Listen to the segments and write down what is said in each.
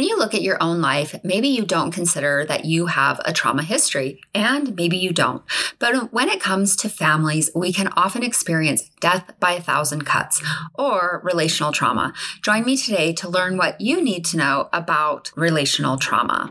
When you look at your own life, maybe you don't consider that you have a trauma history, and maybe you don't. But when it comes to families, we can often experience death by a thousand cuts or relational trauma. Join me today to learn what you need to know about relational trauma.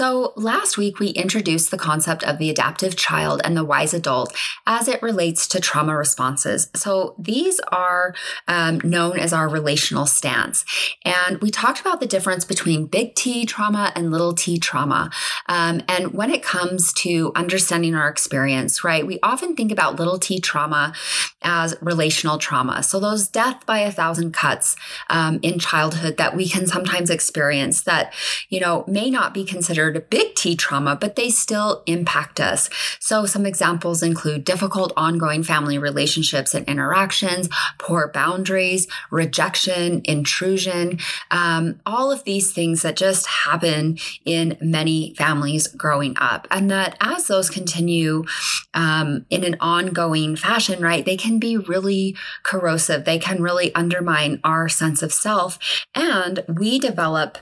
So, last week we introduced the concept of the adaptive child and the wise adult as it relates to trauma responses. So, these are um, known as our relational stance. And we talked about the difference between big T trauma and little t trauma. Um, and when it comes to understanding our experience, right, we often think about little t trauma as relational trauma. So, those death by a thousand cuts um, in childhood that we can sometimes experience that, you know, may not be considered considered big T trauma, but they still impact us. So, some examples include difficult ongoing family relationships and interactions, poor boundaries, rejection, intrusion, um, all of these things that just happen in many families growing up. And that as those continue um, in an ongoing fashion, right, they can be really corrosive. They can really undermine our sense of self. And we develop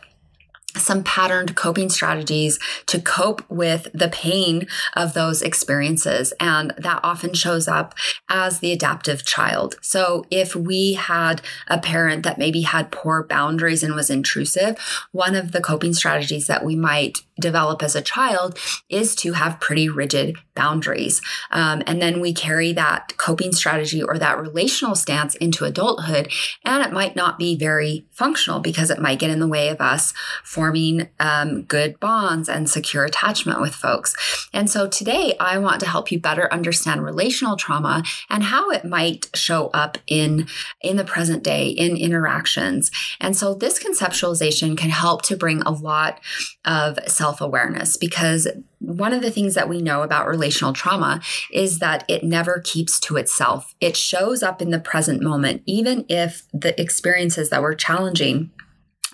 some patterned coping strategies to cope with the pain of those experiences. And that often shows up as the adaptive child. So if we had a parent that maybe had poor boundaries and was intrusive, one of the coping strategies that we might develop as a child is to have pretty rigid boundaries. Um, and then we carry that coping strategy or that relational stance into adulthood. And it might not be very functional because it might get in the way of us forming um, good bonds and secure attachment with folks. And so today I want to help you better understand relational trauma and how it might show up in, in the present day in interactions. And so this conceptualization can help to bring a lot of self awareness because one of the things that we know about relational trauma is that it never keeps to itself. It shows up in the present moment, even if the experiences that were challenging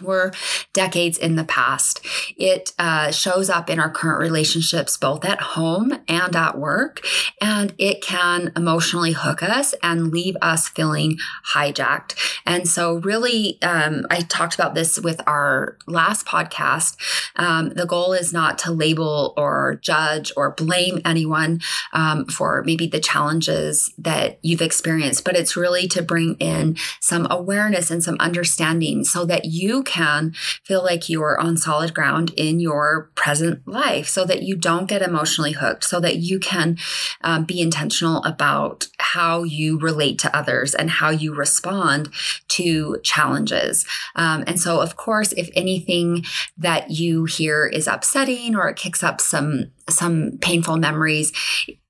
were decades in the past. It uh, shows up in our current relationships, both at home and at work, and it can emotionally hook us and leave us feeling hijacked. And so, really, um, I talked about this with our last podcast. Um, the goal is not to label or judge or blame anyone um, for maybe the challenges that you've experienced, but it's really to bring in some awareness and some understanding so that you can feel like you are on solid ground in your present life so that you don't get emotionally hooked, so that you can um, be intentional about how you relate to others and how you respond to challenges. Um, and so, of course, if anything that you hear is upsetting or it kicks up some some painful memories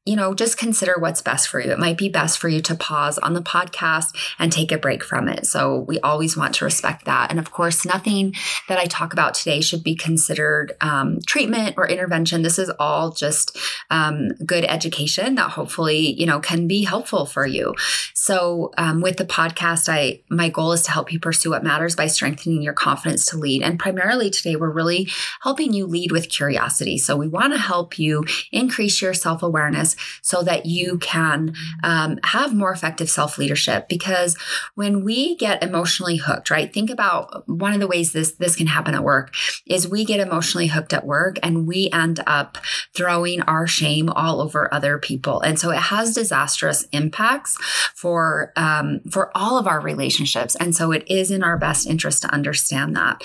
you know, just consider what's best for you. It might be best for you to pause on the podcast and take a break from it. So we always want to respect that. And of course, nothing that I talk about today should be considered um, treatment or intervention. This is all just um, good education that hopefully, you know, can be helpful for you. So um, with the podcast, I my goal is to help you pursue what matters by strengthening your confidence to lead. And primarily today, we're really helping you lead with curiosity. So we want to help you increase your self awareness so that you can um, have more effective self leadership. Because when we get emotionally hooked, right? Think about one of the ways this this can happen at work is we get emotionally hooked at work and we end up throwing our shame all over other people, and so it has disastrous impacts for um, for all of our relationships. And so it is in our best interest to understand that.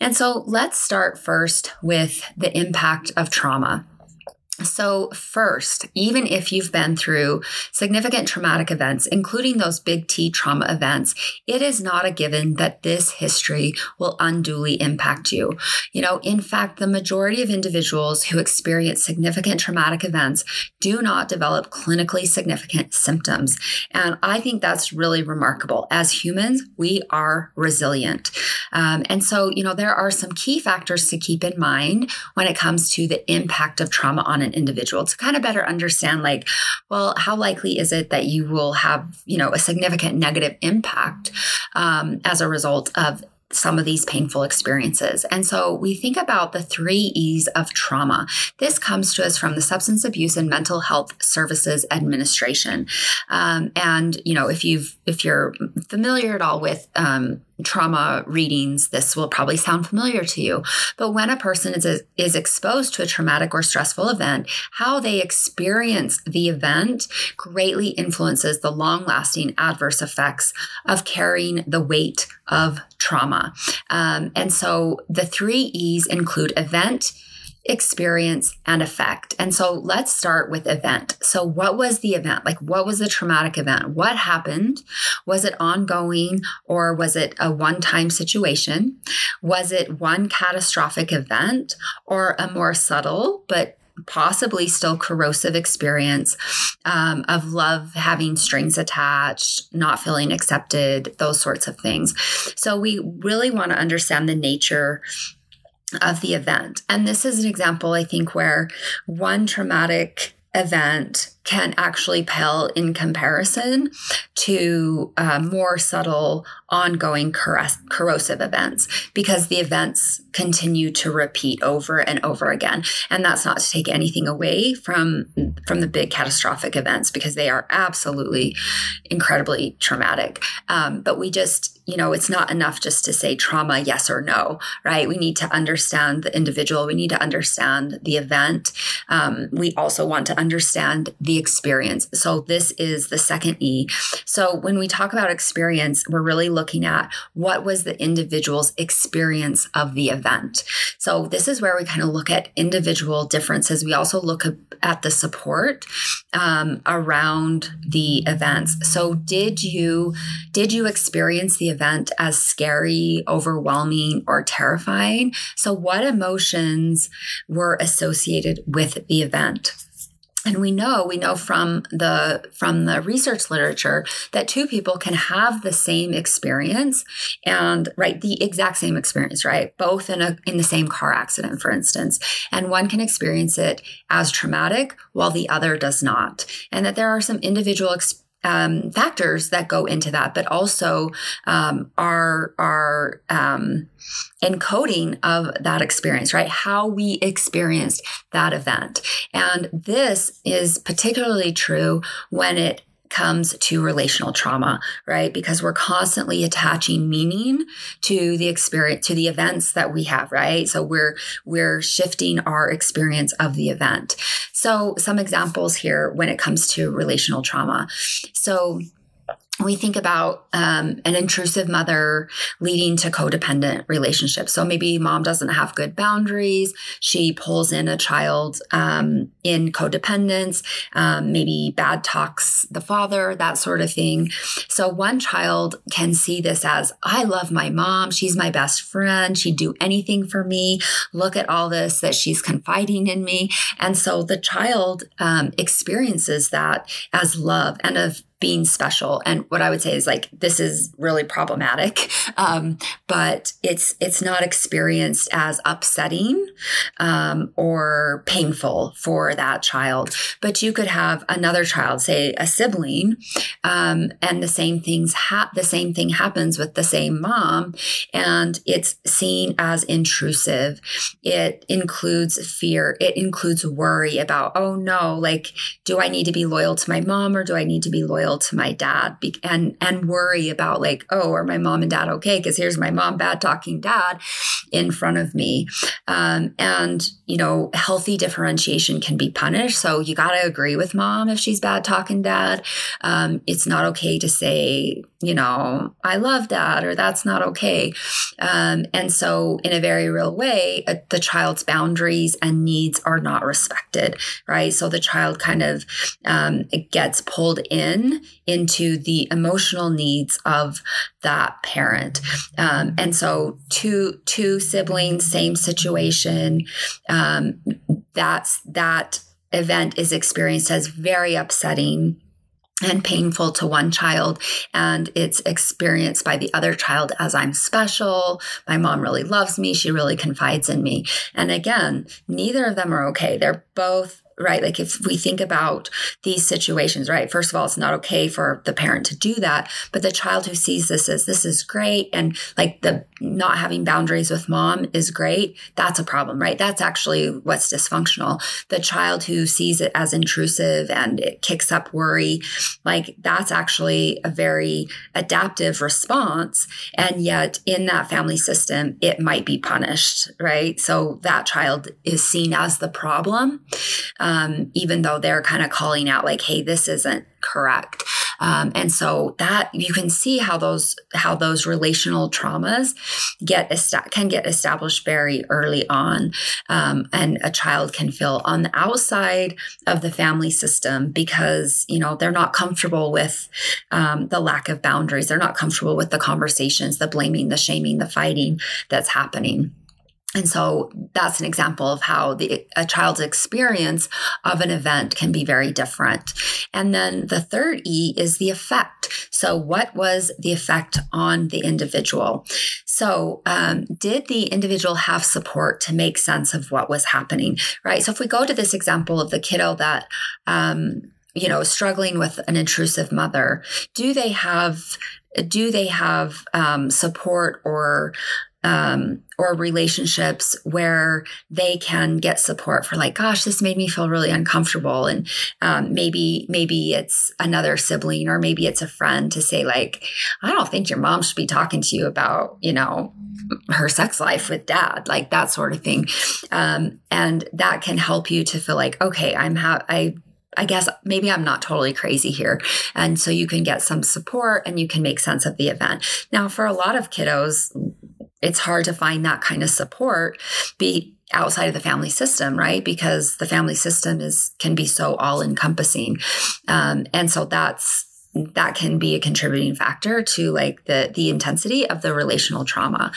And so let's start first with the impact of trauma. So, first, even if you've been through significant traumatic events, including those big T trauma events, it is not a given that this history will unduly impact you. You know, in fact, the majority of individuals who experience significant traumatic events do not develop clinically significant symptoms. And I think that's really remarkable. As humans, we are resilient. Um, and so, you know, there are some key factors to keep in mind when it comes to the impact of trauma on an individual to kind of better understand like well how likely is it that you will have you know a significant negative impact um, as a result of some of these painful experiences. And so we think about the three E's of trauma. This comes to us from the Substance Abuse and Mental Health Services Administration. Um, and you know, if you've if you're familiar at all with um, trauma readings, this will probably sound familiar to you. But when a person is, is exposed to a traumatic or stressful event, how they experience the event greatly influences the long lasting adverse effects of carrying the weight of trauma. Um, and so the three E's include event, experience, and effect. And so let's start with event. So, what was the event? Like, what was the traumatic event? What happened? Was it ongoing or was it a one time situation? Was it one catastrophic event or a more subtle but possibly still corrosive experience um, of love having strings attached, not feeling accepted, those sorts of things. So, we really want to understand the nature of the event. And this is an example, I think, where one traumatic event can actually pale in comparison to uh, more subtle, ongoing corrosive events because the events continue to repeat over and over again. And that's not to take anything away from from the big catastrophic events because they are absolutely incredibly traumatic. Um, but we just you know, it's not enough just to say trauma, yes or no, right? We need to understand the individual. We need to understand the event. Um, we also want to understand the experience. So this is the second E. So when we talk about experience, we're really looking at what was the individual's experience of the event. So this is where we kind of look at individual differences. We also look at the support um, around the events. So did you did you experience the event as scary, overwhelming, or terrifying? So what emotions were associated with the event? And we know we know from the from the research literature that two people can have the same experience and right the exact same experience right? Both in a in the same car accident for instance. And one can experience it as traumatic while the other does not. And that there are some individual experiences um, factors that go into that, but also um, our our um, encoding of that experience, right? How we experienced that event, and this is particularly true when it comes to relational trauma, right? Because we're constantly attaching meaning to the experience, to the events that we have, right? So we're we're shifting our experience of the event. So some examples here when it comes to relational trauma. So we think about um, an intrusive mother leading to codependent relationships. So maybe mom doesn't have good boundaries. She pulls in a child um, in codependence, um, maybe bad talks the father, that sort of thing. So one child can see this as I love my mom. She's my best friend. She'd do anything for me. Look at all this that she's confiding in me. And so the child um, experiences that as love and of being special. And what I would say is like this is really problematic, um, but it's it's not experienced as upsetting um, or painful for that child. But you could have another child, say a sibling, um, and the same things ha- the same thing happens with the same mom, and it's seen as intrusive. It includes fear. It includes worry about oh no, like do I need to be loyal to my mom or do I need to be loyal loyal to my dad be- and and worry about like oh are my mom and dad okay? Because here's my mom bad talking dad in front of me. Um, and you know healthy differentiation can be punished. So you got to agree with mom if she's bad talking dad. Um, it's not okay to say you know, I love that or that's not okay. Um, and so, in a very real way, uh, the child's boundaries and needs are not respected, right? So the child kind of um, gets pulled in into the emotional needs of that parent. Um, and so, two two siblings, same situation. Um, that's that event is experienced as very upsetting and painful to one child and it's experienced by the other child as I'm special. My mom really loves me. She really confides in me. And again, neither of them are okay. They're both right? Like if we think about these situations, right? First of all, it's not okay for the parent to do that, but the child who sees this as this is great and like the not having boundaries with mom is great, that's a problem, right? That's actually what's dysfunctional. The child who sees it as intrusive and it kicks up worry, like that's actually a very adaptive response. And yet in that family system, it might be punished, right? So that child is seen as the problem even though they're kind of calling out like, "Hey, this isn't correct." Um, and so that you can see how those how those relational traumas get can get established very early on, um, and a child can feel on the outside of the family system because you know they're not comfortable with um, the lack of boundaries. They're not comfortable with the conversations, the blaming, the shaming, the fighting that's happening. And so that's an example of how the, a child's experience of an event can be very different. And then the third E is the effect. So, what was the effect on the individual? So, um, did the individual have support to make sense of what was happening? Right. So, if we go to this example of the kiddo that, um, you know, struggling with an intrusive mother, do they have do they have um, support or um, or relationships where they can get support for like gosh this made me feel really uncomfortable and um, maybe maybe it's another sibling or maybe it's a friend to say like i don't think your mom should be talking to you about you know her sex life with dad like that sort of thing um, and that can help you to feel like okay i'm i I guess maybe I'm not totally crazy here. And so you can get some support and you can make sense of the event. Now, for a lot of kiddos, it's hard to find that kind of support be outside of the family system right? Because the family system is can be so all encompassing um, and so that's that can be a contributing factor to like the the intensity of the relational trauma.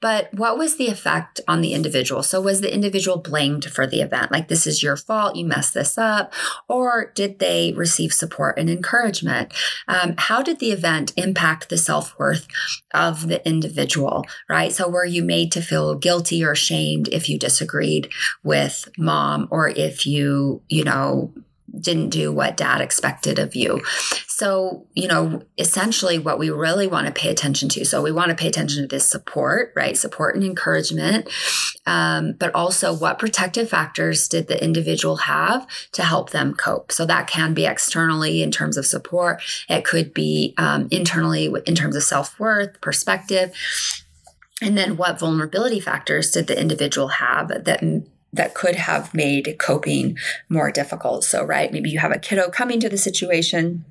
But what was the effect on the individual? So was the individual blamed for the event? Like this is your fault you messed this up or did they receive support and encouragement? Um, how did the event impact the self-worth of the individual right? So were you made to feel guilty or shamed if you disagreed with mom or if you you know didn't do what dad expected of you. So, you know, essentially what we really want to pay attention to. So, we want to pay attention to this support, right? Support and encouragement. Um, but also, what protective factors did the individual have to help them cope? So, that can be externally in terms of support, it could be um, internally in terms of self worth, perspective. And then, what vulnerability factors did the individual have that that could have made coping more difficult. So, right, maybe you have a kiddo coming to the situation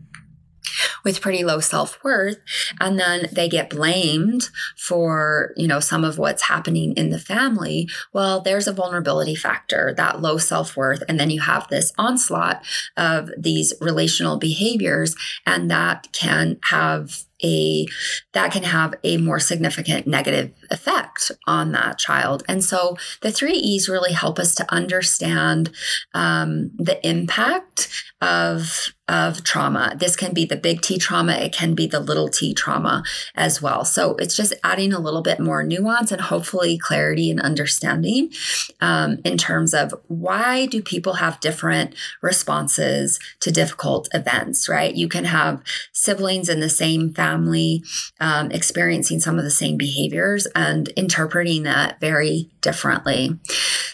with pretty low self-worth and then they get blamed for you know some of what's happening in the family well there's a vulnerability factor that low self-worth and then you have this onslaught of these relational behaviors and that can have a that can have a more significant negative effect on that child. And so the three e's really help us to understand um, the impact of of trauma. This can be the big t trauma. It can be the little t trauma as well. So it's just adding a little bit more nuance and hopefully clarity and understanding um, in terms of why do people have different responses to difficult events right? You can have siblings in the same family um, experiencing some of the same behaviors and interpreting that very differently.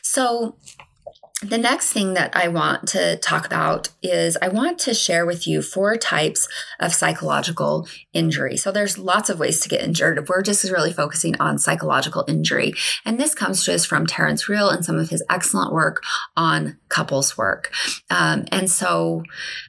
So, the next thing that I want to talk about is I want to share with you four types of psychological injury. So there's lots of ways to get injured. We're just really focusing on psychological injury. And this comes to us from Terrence Real and some of his excellent work on couples work. Um, and so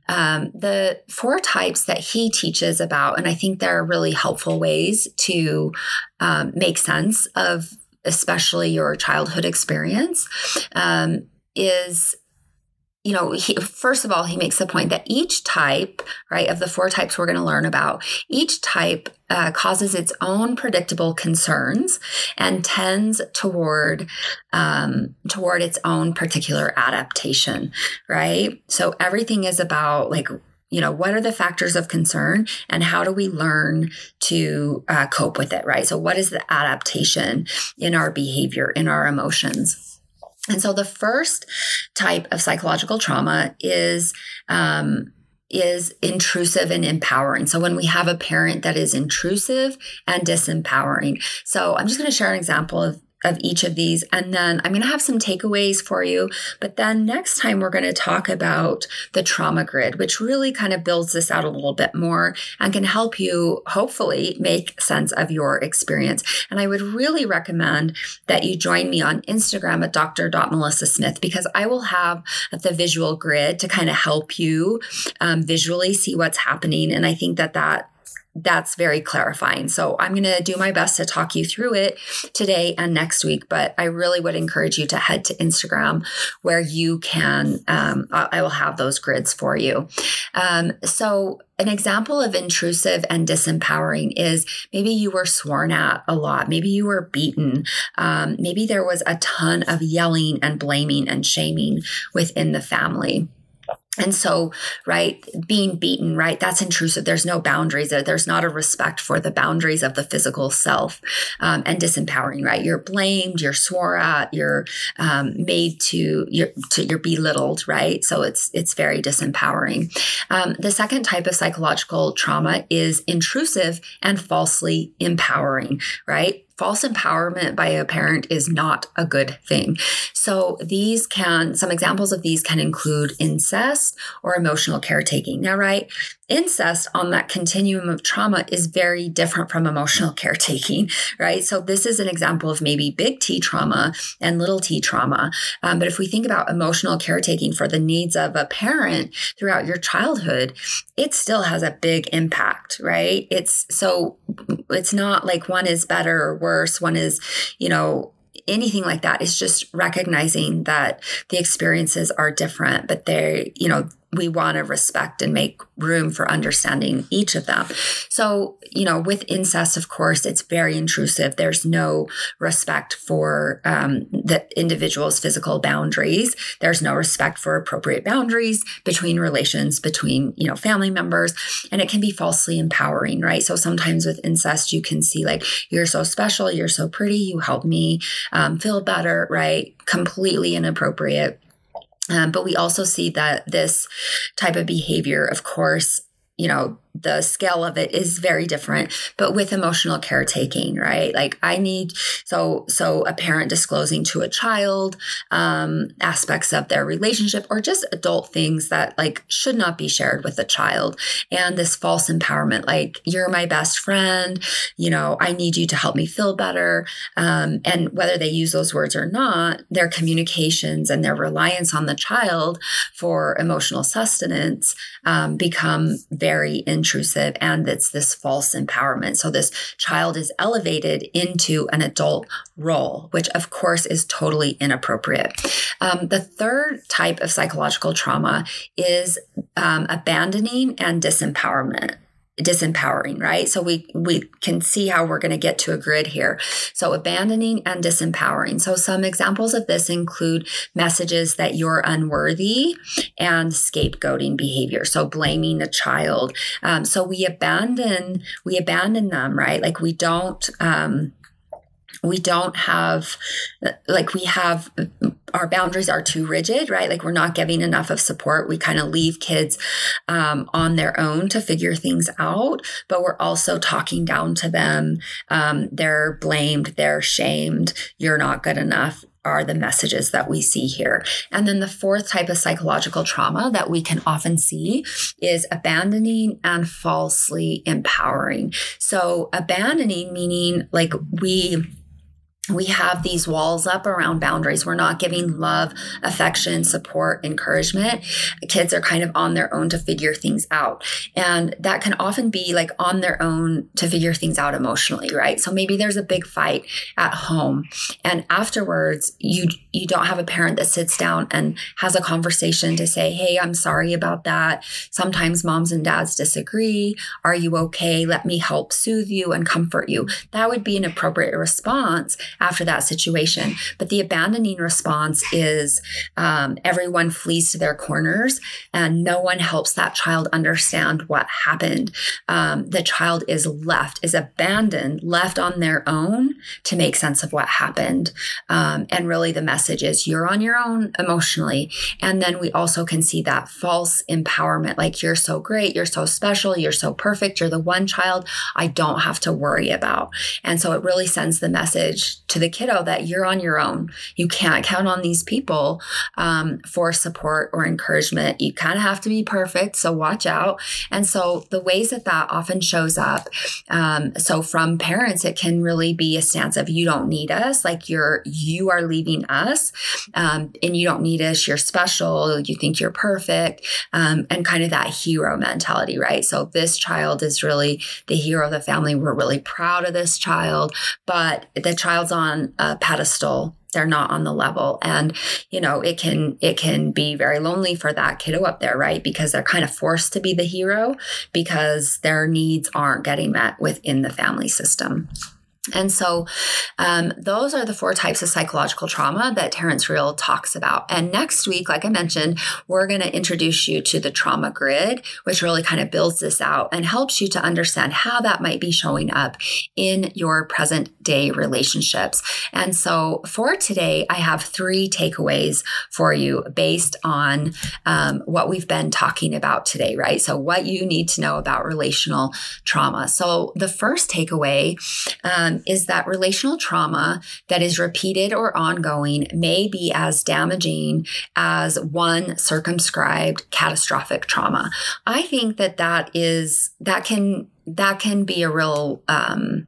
um, the four types that he teaches about, and I think they're really helpful ways to um, make sense of especially your childhood experience. Um, is you know, he, first of all, he makes the point that each type, right, of the four types we're going to learn about, each type uh, causes its own predictable concerns and tends toward um, toward its own particular adaptation, right? So everything is about like you know what are the factors of concern and how do we learn to uh, cope with it right so what is the adaptation in our behavior in our emotions and so the first type of psychological trauma is um, is intrusive and empowering. So when we have a parent that is intrusive and disempowering. So I'm just going to share an example of of each of these. And then I'm going to have some takeaways for you. But then next time, we're going to talk about the trauma grid, which really kind of builds this out a little bit more and can help you hopefully make sense of your experience. And I would really recommend that you join me on Instagram at dr.melissasmith because I will have the visual grid to kind of help you um, visually see what's happening. And I think that that that's very clarifying. So I'm going to do my best to talk you through it today and next week. But I really would encourage you to head to Instagram where you can, um, I will have those grids for you. Um, so an example of intrusive and disempowering is maybe you were sworn at a lot. Maybe you were beaten. Um, maybe there was a ton of yelling and blaming and shaming within the family. And so, right, being beaten, right, that's intrusive. There's no boundaries. There's not a respect for the boundaries of the physical self um, and disempowering, right? You're blamed, you're swore at, you're um, made to, you're, to, you're belittled, right? So it's, it's very disempowering. Um, the second type of psychological trauma is intrusive and falsely empowering, right? False empowerment by a parent is not a good thing. So these can, some examples of these can include incest or emotional caretaking. Now, right, incest on that continuum of trauma is very different from emotional caretaking, right? So, this is an example of maybe big T trauma and little t trauma. Um, but if we think about emotional caretaking for the needs of a parent throughout your childhood, it still has a big impact, right? It's so, it's not like one is better or worse, one is, you know, anything like that. It's just recognizing that the experiences are different, but they, you know, we want to respect and make room for understanding each of them. So, you know, with incest, of course, it's very intrusive. There's no respect for um, the individual's physical boundaries. There's no respect for appropriate boundaries between relations, between, you know, family members. And it can be falsely empowering, right? So sometimes with incest, you can see like, you're so special, you're so pretty, you help me um, feel better, right? Completely inappropriate um, but we also see that this type of behavior, of course, you know, the scale of it is very different but with emotional caretaking right? Like i need so so a parent disclosing to a child um, aspects of their relationship or just adult things that like should not be shared with a child. And this false empowerment like you're my best friend. You know i need you to help me feel better. Um, and whether they use those words or not their communications and their reliance on the child for emotional sustenance um, become very interesting intrusive and it's this false empowerment. So this child is elevated into an adult role, which of course is totally inappropriate. Um, the third type of psychological trauma is um, abandoning and disempowerment disempowering, right? So we we can see how we're going to get to a grid here. So abandoning and disempowering. So some examples of this include messages that you're unworthy and scapegoating behavior. So blaming the child. Um, so we abandon we abandon them, right? Like we don't. Um, we don't have like we have our boundaries are too rigid right like we're not giving enough of support we kind of leave kids um, on their own to figure things out but we're also talking down to them um, they're blamed they're shamed you're not good enough are the messages that we see here. And then the fourth type of psychological trauma that we can often see is abandoning and falsely empowering. So, abandoning meaning like we we have these walls up around boundaries. We're not giving love, affection, support, encouragement. Kids are kind of on their own to figure things out. And that can often be like on their own to figure things out emotionally, right? So maybe there's a big fight at home and afterwards you you don't have a parent that sits down and has a conversation to say, "Hey, I'm sorry about that. Sometimes moms and dads disagree. Are you okay? Let me help soothe you and comfort you." That would be an appropriate response after that situation. But the abandoning response is um, everyone flees to their corners and no one helps that child understand what happened. Um, the child is left, is abandoned, left on their own to make sense of what happened. Um, and really, the message is you're on your own emotionally. And then we also can see that false empowerment like, you're so great, you're so special, you're so perfect, you're the one child I don't have to worry about. And so it really sends the message to the kiddo that you're on your own. You can't count on these people um, for support or encouragement. You kind of have to be perfect, so watch out. And so the ways that that often shows up, um, so from parents, it can really be a stance of you don't need us, like you're you are leaving us, um, and you don't need us. You're special. You think you're perfect, um, and kind of that hero mentality, right? So this child is really the hero of the family. We're really proud of this child, but the child's on a pedestal. They're not on the level. And you know it can it can be very lonely for that kiddo up there right? Because they're kind of forced to be the hero because their needs aren't getting met within the family system and so, um, those are the four types of psychological trauma that Terrence Real talks about. And next week, like I mentioned, we're going to introduce you to the trauma grid, which really kind of builds this out and helps you to understand how that might be showing up in your present day relationships. And so, for today, I have three takeaways for you based on um, what we've been talking about today, right? So, what you need to know about relational trauma. So, the first takeaway, um, is that relational trauma that is repeated or ongoing may be as damaging as one circumscribed catastrophic trauma. I think that that is that can that can be a real um,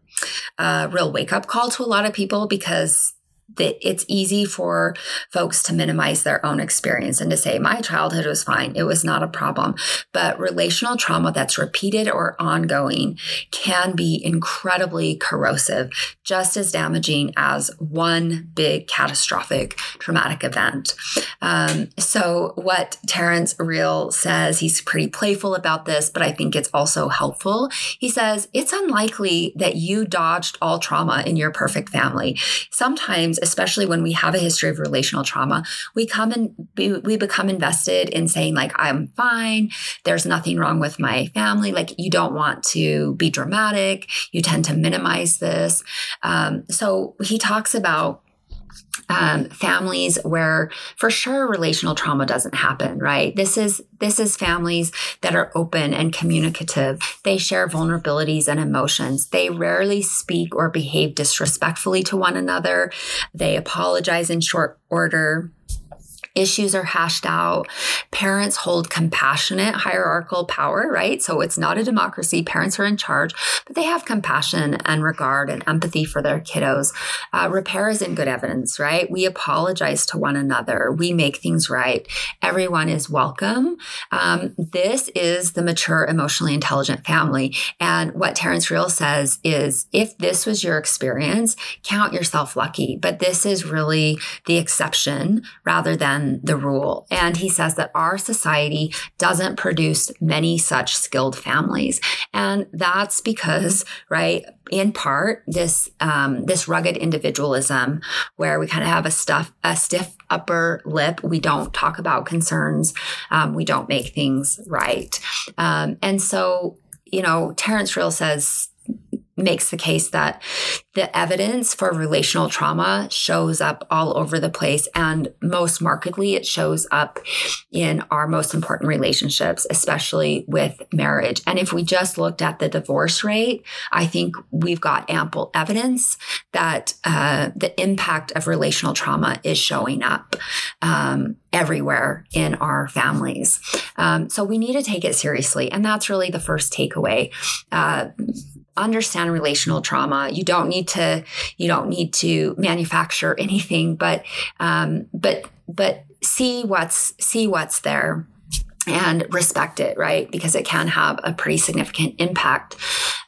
a real wake up call to a lot of people because that it's easy for folks to minimize their own experience and to say, my childhood was fine. It was not a problem. But relational trauma that's repeated or ongoing can be incredibly corrosive, just as damaging as one big catastrophic traumatic event. Um, so, what Terrence Real says, he's pretty playful about this, but I think it's also helpful. He says, it's unlikely that you dodged all trauma in your perfect family. Sometimes especially when we have a history of relational trauma, we come and we become invested in saying like I'm fine, there's nothing wrong with my family. Like you don't want to be dramatic, you tend to minimize this. Um, so he talks about um, families where for sure relational trauma doesn't happen right? This is this is families that are open and communicative. They share vulnerabilities and emotions. They rarely speak or behave disrespectfully to one another. They apologize in short order issues are hashed out. Parents hold compassionate hierarchical power, right? So it's not a democracy. Parents are in charge, but they have compassion and regard and empathy for their kiddos. Uh, repair is in good evidence, right? We apologize to one another. We make things right. Everyone is welcome. Um, this is the mature, emotionally intelligent family. And what Terrence Real says is if this was your experience, count yourself lucky. But this is really the exception rather than than the rule. And he says that our society doesn't produce many such skilled families. And that's because, right, in part, this um, this rugged individualism where we kind of have a stuff a stiff upper lip. We don't talk about concerns. Um, we don't make things right. Um, and so, you know, Terrence Real says makes the case that the evidence for relational trauma shows up all over the place. And most markedly, it shows up in our most important relationships, especially with marriage. And if we just looked at the divorce rate, I think we've got ample evidence that uh, the impact of relational trauma is showing up. Um, everywhere in our families. Um, so we need to take it seriously. And that's really the first takeaway. Uh, understand relational trauma. You don't need to you don't need to manufacture anything, but um, but but see what's see what's there and respect it, right? Because it can have a pretty significant impact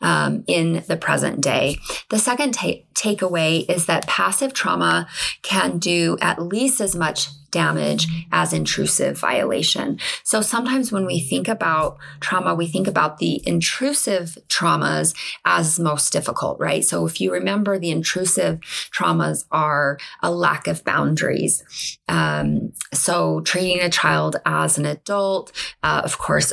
um, in the present day. The second ta- takeaway is that passive trauma can do at least as much damage as intrusive violation. So sometimes when we think about trauma, we think about the intrusive traumas as most difficult, right? So if you remember, the intrusive traumas are a lack of boundaries. Um, so treating a child as an adult, uh, of course,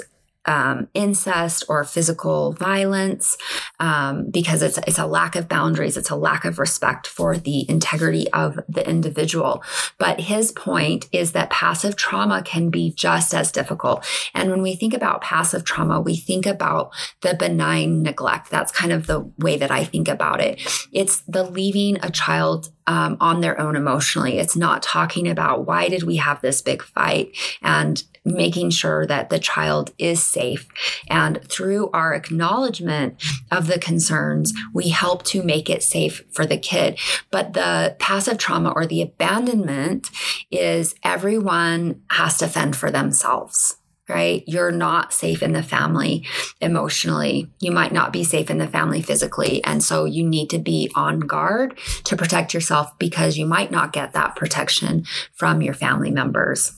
um, incest or physical violence um, because it's it's a lack of boundaries it's a lack of respect for the integrity of the individual. But his point is that passive trauma can be just as difficult. And when we think about passive trauma we think about the benign neglect. That's kind of the way that i think about it. It's the leaving a child um, on their own emotionally. It's not talking about why did we have this big fight? And Mm-hmm. making sure that the child is safe. And through our acknowledgement of the concerns, we help to make it safe for the kid. But the passive trauma or the abandonment is everyone has to fend for themselves right? You're not safe in the family emotionally. You might not be safe in the family physically. And so you need to be on guard to protect yourself because you might not get that protection from your family members.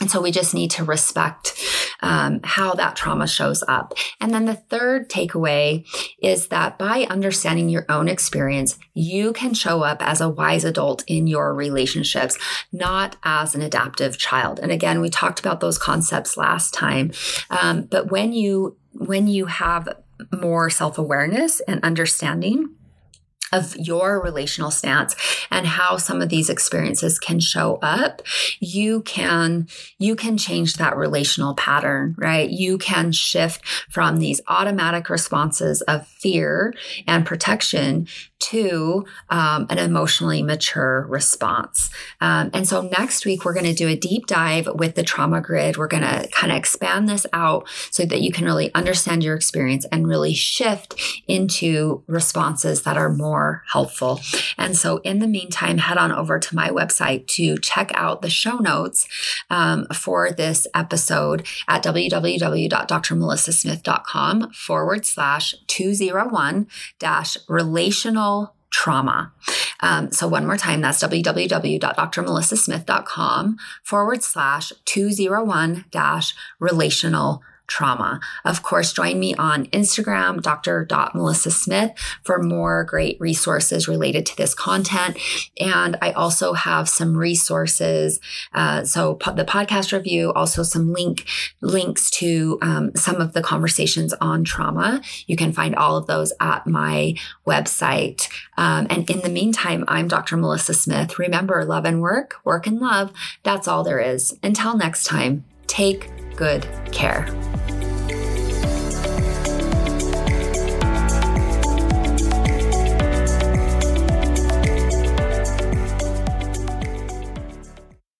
And so we just need to respect um, how that trauma shows up. And then the third takeaway is that by understanding your own experience, you can show up as a wise adult in your relationships, not as an adaptive child. And again, we talked about those concepts last time. Um, but when you when you have more self awareness and understanding, of your relational stance and how some of these experiences can show up you can you can change that relational pattern right? You can shift from these automatic responses of fear and protection to um, an emotionally mature response. Um, and so next week, we're going to do a deep dive with the trauma grid. We're going to kind of expand this out so that you can really understand your experience and really shift into responses that are more helpful. And so, in the meantime, head on over to my website to check out the show notes um, for this episode at www.drmelissasmith.com forward slash 201 dash relational trauma. Um, so, one more time, that's www.drmelissasmith.com forward slash 201 dash relational trauma. Of course, join me on Instagram, Dr. Smith, for more great resources related to this content. And I also have some resources. Uh, so po- the podcast review, also some link links to um, some of the conversations on trauma. You can find all of those at my website. Um, and in the meantime, I'm Dr. Melissa Smith. Remember, love and work, work and love. That's all there is. Until next time, Take good care.